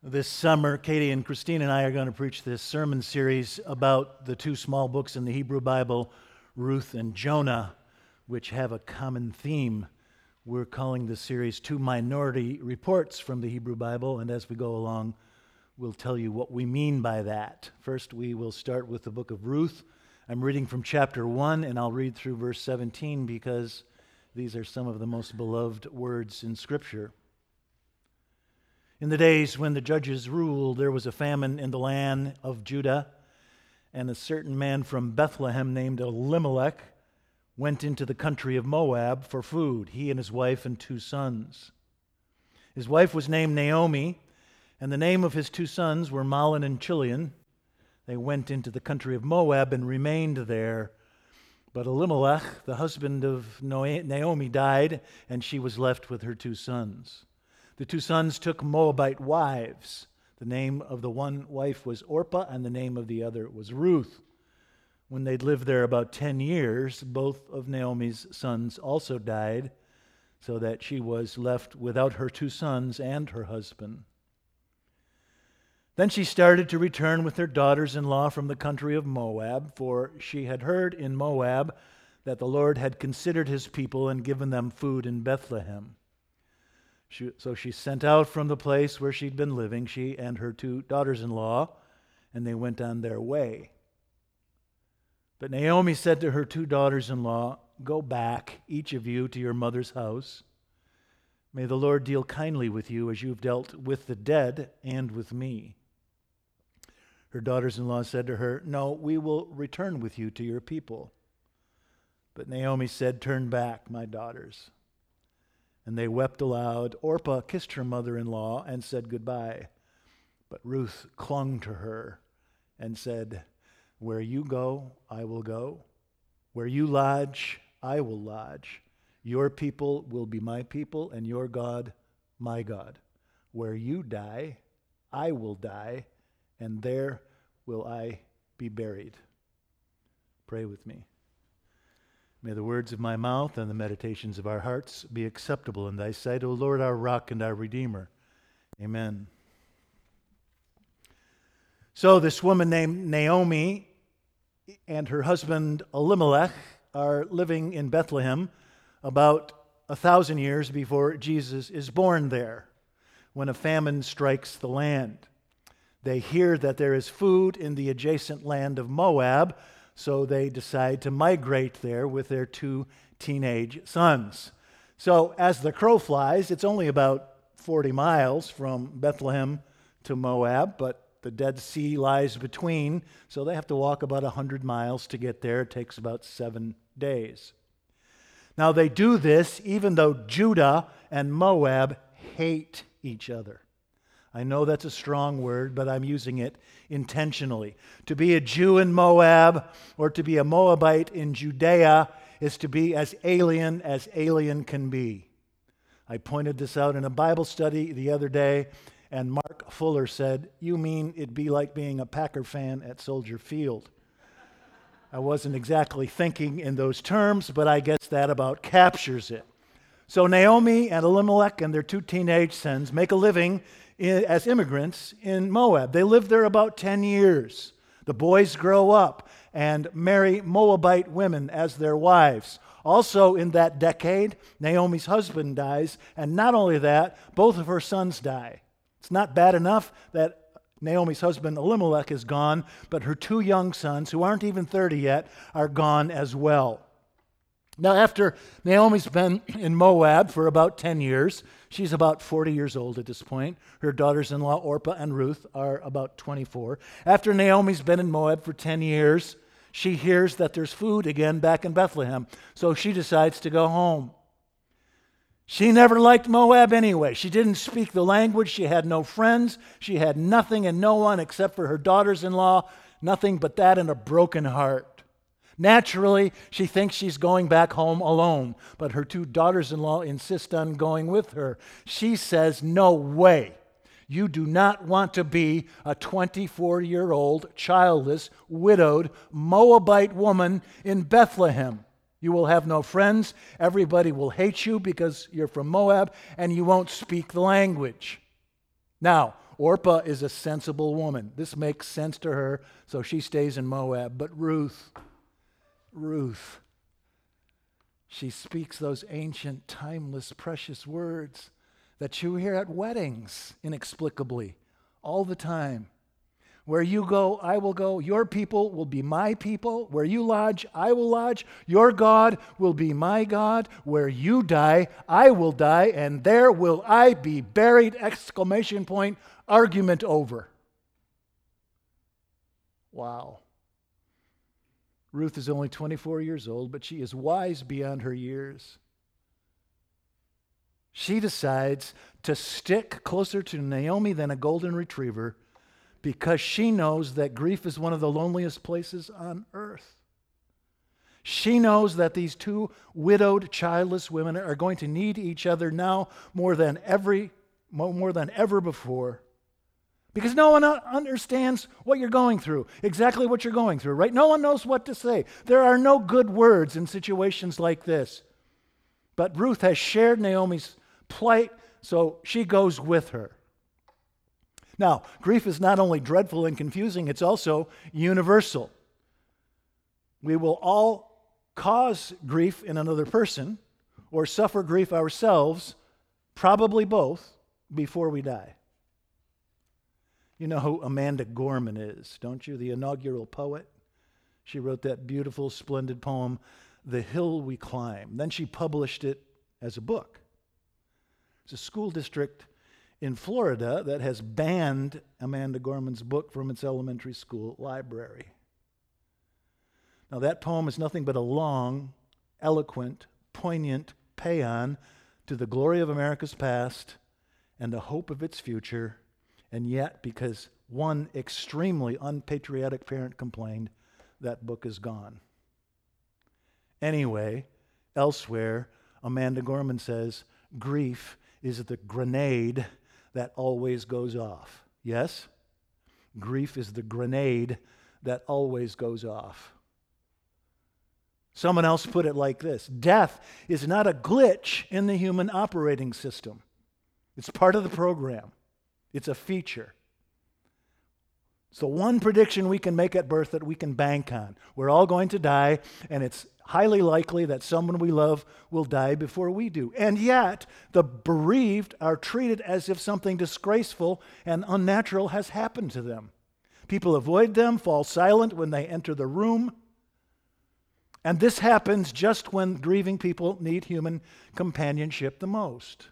This summer, Katie and Christine and I are going to preach this sermon series about the two small books in the Hebrew Bible, Ruth and Jonah, which have a common theme. We're calling this series Two Minority Reports from the Hebrew Bible, and as we go along, we'll tell you what we mean by that. First, we will start with the book of Ruth. I'm reading from chapter 1, and I'll read through verse 17 because these are some of the most beloved words in Scripture. In the days when the judges ruled, there was a famine in the land of Judah, and a certain man from Bethlehem named Elimelech went into the country of Moab for food, he and his wife and two sons. His wife was named Naomi, and the name of his two sons were Mahlon and Chilion. They went into the country of Moab and remained there. But Elimelech, the husband of Naomi, died, and she was left with her two sons. The two sons took Moabite wives. The name of the one wife was Orpah, and the name of the other was Ruth. When they'd lived there about 10 years, both of Naomi's sons also died, so that she was left without her two sons and her husband. Then she started to return with her daughters in law from the country of Moab, for she had heard in Moab that the Lord had considered his people and given them food in Bethlehem. She, so she sent out from the place where she'd been living, she and her two daughters in law, and they went on their way. But Naomi said to her two daughters in law, Go back, each of you, to your mother's house. May the Lord deal kindly with you as you've dealt with the dead and with me. Her daughters in law said to her, No, we will return with you to your people. But Naomi said, Turn back, my daughters and they wept aloud. Orpah kissed her mother in law and said goodbye. But Ruth clung to her and said, Where you go, I will go. Where you lodge, I will lodge. Your people will be my people, and your God, my God. Where you die, I will die, and there will I be buried. Pray with me. May the words of my mouth and the meditations of our hearts be acceptable in thy sight, O Lord, our rock and our redeemer. Amen. So, this woman named Naomi and her husband Elimelech are living in Bethlehem about a thousand years before Jesus is born there, when a famine strikes the land. They hear that there is food in the adjacent land of Moab so they decide to migrate there with their two teenage sons. So as the crow flies, it's only about 40 miles from Bethlehem to Moab, but the Dead Sea lies between, so they have to walk about 100 miles to get there. It takes about seven days. Now, they do this even though Judah and Moab hate each other. I know that's a strong word, but I'm using it intentionally. To be a Jew in Moab or to be a Moabite in Judea is to be as alien as alien can be. I pointed this out in a Bible study the other day, and Mark Fuller said, You mean it'd be like being a Packer fan at Soldier Field? I wasn't exactly thinking in those terms, but I guess that about captures it. So Naomi and Elimelech and their two teenage sons make a living as immigrants in Moab. They live there about 10 years. The boys grow up and marry Moabite women as their wives. Also, in that decade, Naomi's husband dies, and not only that, both of her sons die. It's not bad enough that Naomi's husband Elimelech is gone, but her two young sons, who aren't even 30 yet, are gone as well. Now, after Naomi's been in Moab for about 10 years, she's about 40 years old at this point. Her daughters in law, Orpah and Ruth, are about 24. After Naomi's been in Moab for 10 years, she hears that there's food again back in Bethlehem. So she decides to go home. She never liked Moab anyway. She didn't speak the language. She had no friends. She had nothing and no one except for her daughters in law. Nothing but that and a broken heart. Naturally, she thinks she's going back home alone, but her two daughters in law insist on going with her. She says, No way. You do not want to be a 24 year old, childless, widowed Moabite woman in Bethlehem. You will have no friends. Everybody will hate you because you're from Moab and you won't speak the language. Now, Orpah is a sensible woman. This makes sense to her, so she stays in Moab. But Ruth, Ruth, she speaks those ancient, timeless, precious words that you hear at weddings inexplicably all the time. Where you go, I will go. Your people will be my people. Where you lodge, I will lodge. Your God will be my God. Where you die, I will die, and there will I be buried! Exclamation point, argument over. Wow. Ruth is only 24 years old, but she is wise beyond her years. She decides to stick closer to Naomi than a golden retriever because she knows that grief is one of the loneliest places on earth. She knows that these two widowed, childless women are going to need each other now more than every more than ever before. Because no one understands what you're going through, exactly what you're going through, right? No one knows what to say. There are no good words in situations like this. But Ruth has shared Naomi's plight, so she goes with her. Now, grief is not only dreadful and confusing, it's also universal. We will all cause grief in another person or suffer grief ourselves, probably both, before we die. You know who Amanda Gorman is, don't you? The inaugural poet. She wrote that beautiful, splendid poem, The Hill We Climb. Then she published it as a book. It's a school district in Florida that has banned Amanda Gorman's book from its elementary school library. Now, that poem is nothing but a long, eloquent, poignant paean to the glory of America's past and the hope of its future, and yet, because one extremely unpatriotic parent complained, that book is gone. Anyway, elsewhere, Amanda Gorman says grief is the grenade that always goes off. Yes? Grief is the grenade that always goes off. Someone else put it like this Death is not a glitch in the human operating system, it's part of the program, it's a feature. It's the one prediction we can make at birth that we can bank on. We're all going to die, and it's highly likely that someone we love will die before we do. And yet, the bereaved are treated as if something disgraceful and unnatural has happened to them. People avoid them, fall silent when they enter the room. And this happens just when grieving people need human companionship the most.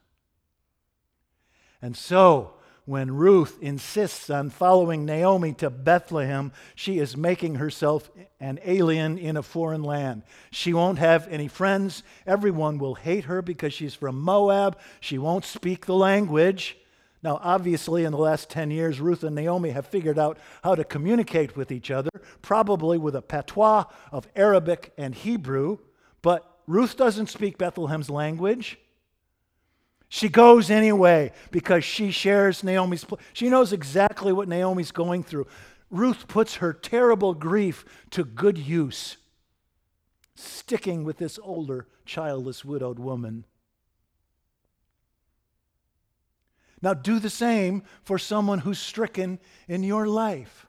And so, when Ruth insists on following Naomi to Bethlehem, she is making herself an alien in a foreign land. She won't have any friends. Everyone will hate her because she's from Moab. She won't speak the language. Now, obviously, in the last 10 years, Ruth and Naomi have figured out how to communicate with each other, probably with a patois of Arabic and Hebrew. But Ruth doesn't speak Bethlehem's language. She goes anyway because she shares Naomi's. She knows exactly what Naomi's going through. Ruth puts her terrible grief to good use, sticking with this older, childless, widowed woman. Now, do the same for someone who's stricken in your life.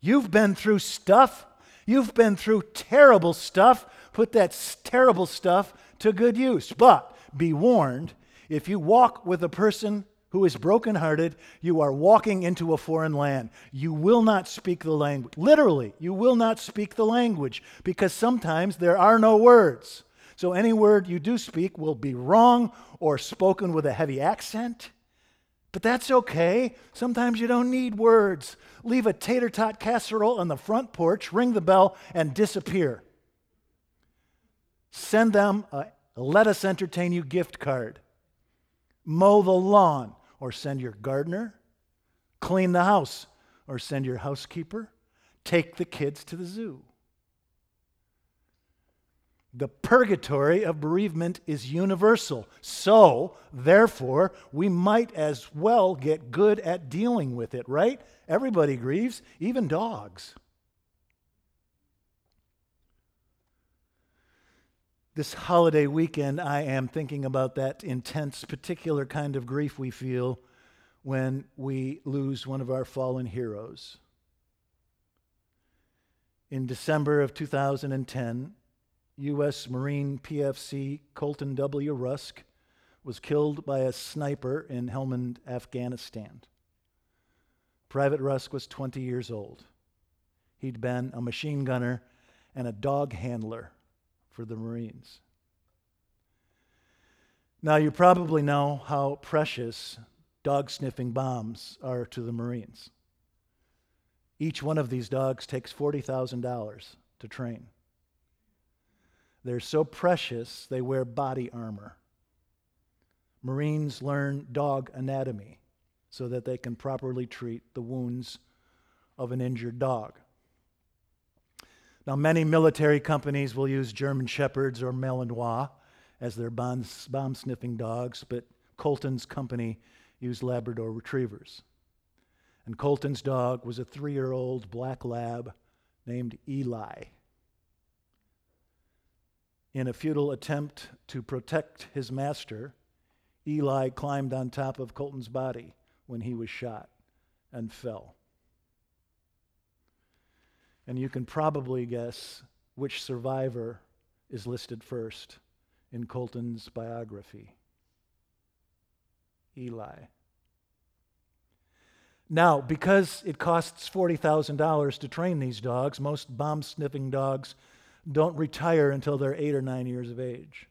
You've been through stuff, you've been through terrible stuff. Put that terrible stuff to good use. But be warned if you walk with a person who is brokenhearted, you are walking into a foreign land. You will not speak the language. Literally, you will not speak the language because sometimes there are no words. So any word you do speak will be wrong or spoken with a heavy accent. But that's okay. Sometimes you don't need words. Leave a tater tot casserole on the front porch, ring the bell, and disappear. Send them a let us entertain you gift card. Mow the lawn or send your gardener. Clean the house or send your housekeeper. Take the kids to the zoo. The purgatory of bereavement is universal. So, therefore, we might as well get good at dealing with it, right? Everybody grieves, even dogs. This holiday weekend, I am thinking about that intense, particular kind of grief we feel when we lose one of our fallen heroes. In December of 2010, U.S. Marine PFC Colton W. Rusk was killed by a sniper in Helmand, Afghanistan. Private Rusk was 20 years old. He'd been a machine gunner and a dog handler for the Marines. Now, you probably know how precious dog sniffing bombs are to the Marines. Each one of these dogs takes $40,000 to train. They're so precious, they wear body armor. Marines learn dog anatomy so that they can properly treat the wounds of an injured dog. Now, many military companies will use German Shepherds or Malinois as their bomb sniffing dogs, but Colton's company used Labrador Retrievers. And Colton's dog was a three year old black lab named Eli. In a futile attempt to protect his master, Eli climbed on top of Colton's body when he was shot and fell. And you can probably guess which survivor is listed first in Colton's biography Eli. Now, because it costs $40,000 to train these dogs, most bomb sniffing dogs don't retire until they're eight or nine years of age.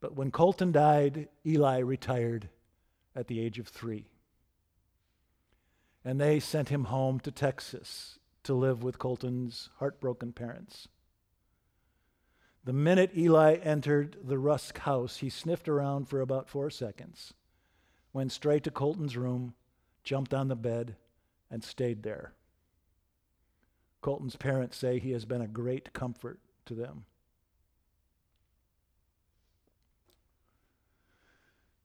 But when Colton died, Eli retired at the age of three. And they sent him home to Texas to live with Colton's heartbroken parents. The minute Eli entered the Rusk house, he sniffed around for about four seconds, went straight to Colton's room, jumped on the bed, and stayed there. Colton's parents say he has been a great comfort to them.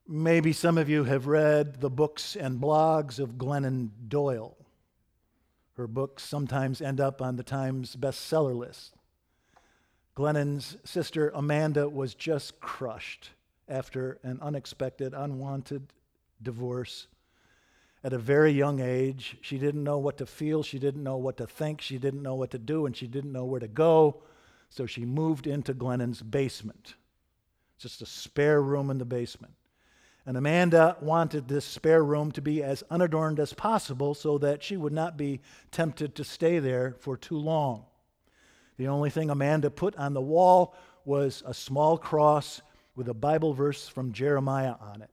Maybe some of you have read the books and blogs of Glennon Doyle. Her books sometimes end up on the Times bestseller list. Glennon's sister Amanda was just crushed after an unexpected, unwanted divorce. At a very young age, she didn't know what to feel, she didn't know what to think, she didn't know what to do, and she didn't know where to go. So she moved into Glennon's basement, just a spare room in the basement. And Amanda wanted this spare room to be as unadorned as possible so that she would not be tempted to stay there for too long. The only thing Amanda put on the wall was a small cross with a Bible verse from Jeremiah on it.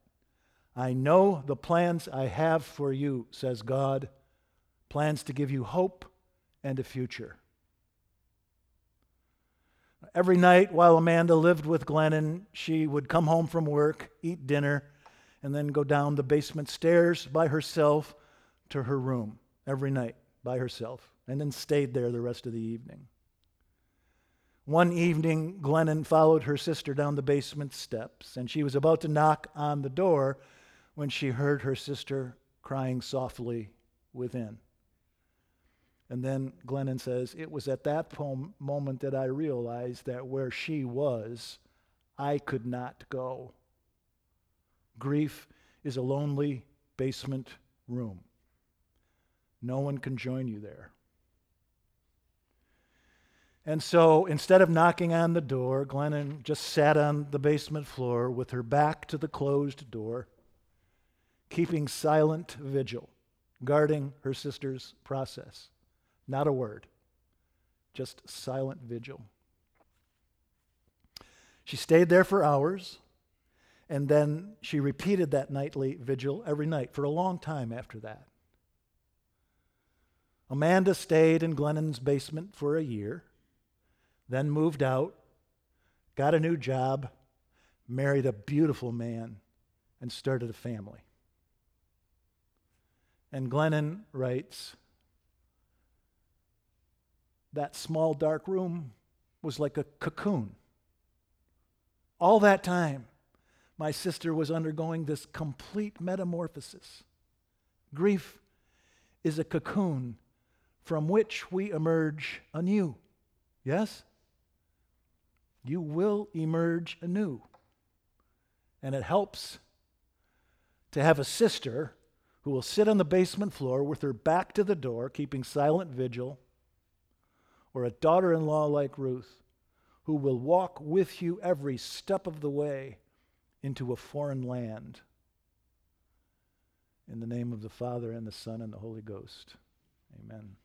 I know the plans I have for you, says God, plans to give you hope and a future. Every night while Amanda lived with Glennon, she would come home from work, eat dinner, and then go down the basement stairs by herself to her room every night by herself, and then stayed there the rest of the evening. One evening, Glennon followed her sister down the basement steps, and she was about to knock on the door when she heard her sister crying softly within. And then Glennon says, It was at that moment that I realized that where she was, I could not go. Grief is a lonely basement room. No one can join you there. And so instead of knocking on the door, Glennon just sat on the basement floor with her back to the closed door, keeping silent vigil, guarding her sister's process. Not a word, just silent vigil. She stayed there for hours, and then she repeated that nightly vigil every night for a long time after that. Amanda stayed in Glennon's basement for a year then moved out, got a new job, married a beautiful man, and started a family. And Glennon writes that small dark room was like a cocoon. All that time, my sister was undergoing this complete metamorphosis. Grief is a cocoon from which we emerge anew. Yes? you will emerge anew. And it helps to have a sister who will sit on the basement floor with her back to the door, keeping silent vigil, or a daughter in law like Ruth, who will walk with you every step of the way into a foreign land. In the name of the Father, and the Son, and the Holy Ghost. Amen.